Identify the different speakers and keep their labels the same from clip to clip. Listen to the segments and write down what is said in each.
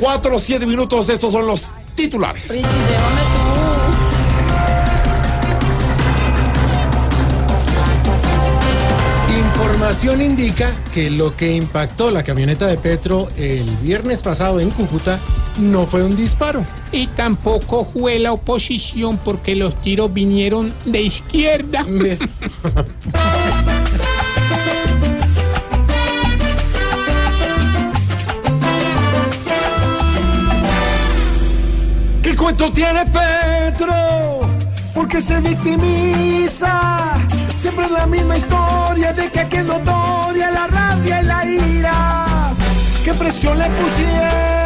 Speaker 1: 4 o 7 minutos, estos son los titulares.
Speaker 2: Richie.
Speaker 3: Información indica que lo que impactó la camioneta de Petro el viernes pasado en Cúcuta no fue un disparo.
Speaker 4: Y tampoco fue la oposición porque los tiros vinieron de izquierda.
Speaker 1: cuento tiene Petro? Porque se victimiza. Siempre es la misma historia de que aquí es notoria la rabia y la ira. ¿Qué presión le pusieron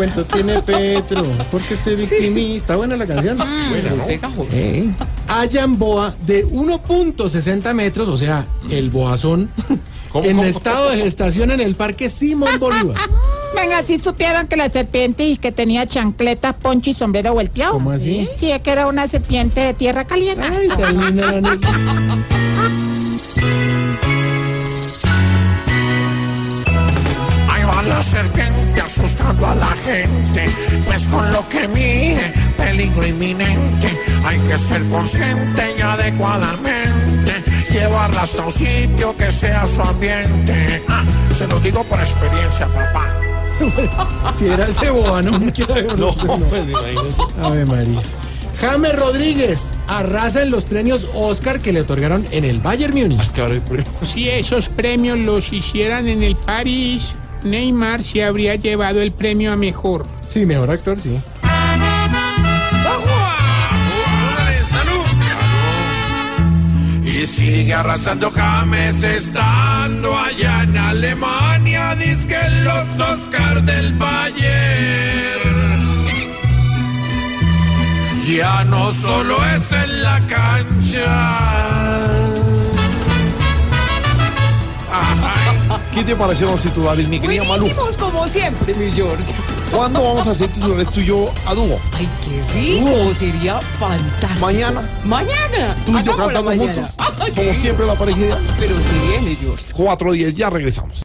Speaker 3: cuento tiene Petro? Porque se victimiza. Está buena la canción. Buena, ¿no? Ey. Hallan boa de 1.60 metros, o sea, el boazón,
Speaker 1: ¿Cómo,
Speaker 3: en
Speaker 1: cómo?
Speaker 3: estado de gestación en el Parque Simón Bolívar.
Speaker 2: Venga, si supieran que la serpiente y que tenía chancletas, poncho y sombrero volteado.
Speaker 3: ¿Cómo así?
Speaker 2: Sí, es que era una serpiente de tierra caliente.
Speaker 3: Ay, la
Speaker 5: serpiente asustando a la gente, pues con lo que mide, peligro inminente. Hay que ser consciente y adecuadamente llevarla hasta un sitio que sea su ambiente. Ah, se lo digo por experiencia, papá.
Speaker 3: Si era ese boa, no me quiero ver.
Speaker 1: No, pues imagínese.
Speaker 3: Ave María. James Rodríguez arrasa en los premios Oscar que le otorgaron en el Bayern Múnich.
Speaker 4: Si esos premios los hicieran en el París, Neymar se habría llevado el premio a mejor.
Speaker 3: Sí, mejor actor, sí.
Speaker 5: Y sigue arrasando James estando allá en Alemania, dice los Oscar del Bayern. Ya no solo es en la cancha.
Speaker 1: ¿Qué te parecieron los titulares, mi querida Malu?
Speaker 6: Como siempre, mi George.
Speaker 1: ¿Cuándo vamos a hacer titulares tú y yo a dúo?
Speaker 6: Ay, qué rico. Sería fantástico.
Speaker 1: Mañana.
Speaker 6: Mañana.
Speaker 1: Tú y yo cantando
Speaker 6: mañana.
Speaker 1: juntos.
Speaker 6: Ay,
Speaker 1: Como siempre, la pareja.
Speaker 6: Pero sí viene, George.
Speaker 1: 4 10, ya regresamos.